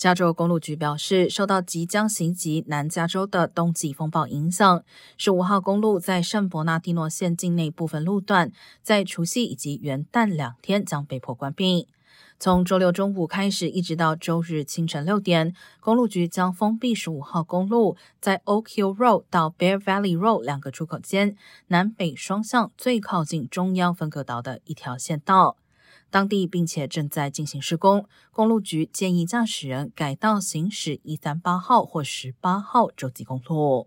加州公路局表示，受到即将袭击南加州的冬季风暴影响，十五号公路在圣伯纳蒂诺县境内部分路段，在除夕以及元旦两天将被迫关闭。从周六中午开始，一直到周日清晨六点，公路局将封闭十五号公路在 Oak Hill Road 到 Bear Valley Road 两个出口间南北双向最靠近中央分隔岛的一条线道。当地并且正在进行施工，公路局建议驾驶人改道行驶一三八号或十八号洲际公路。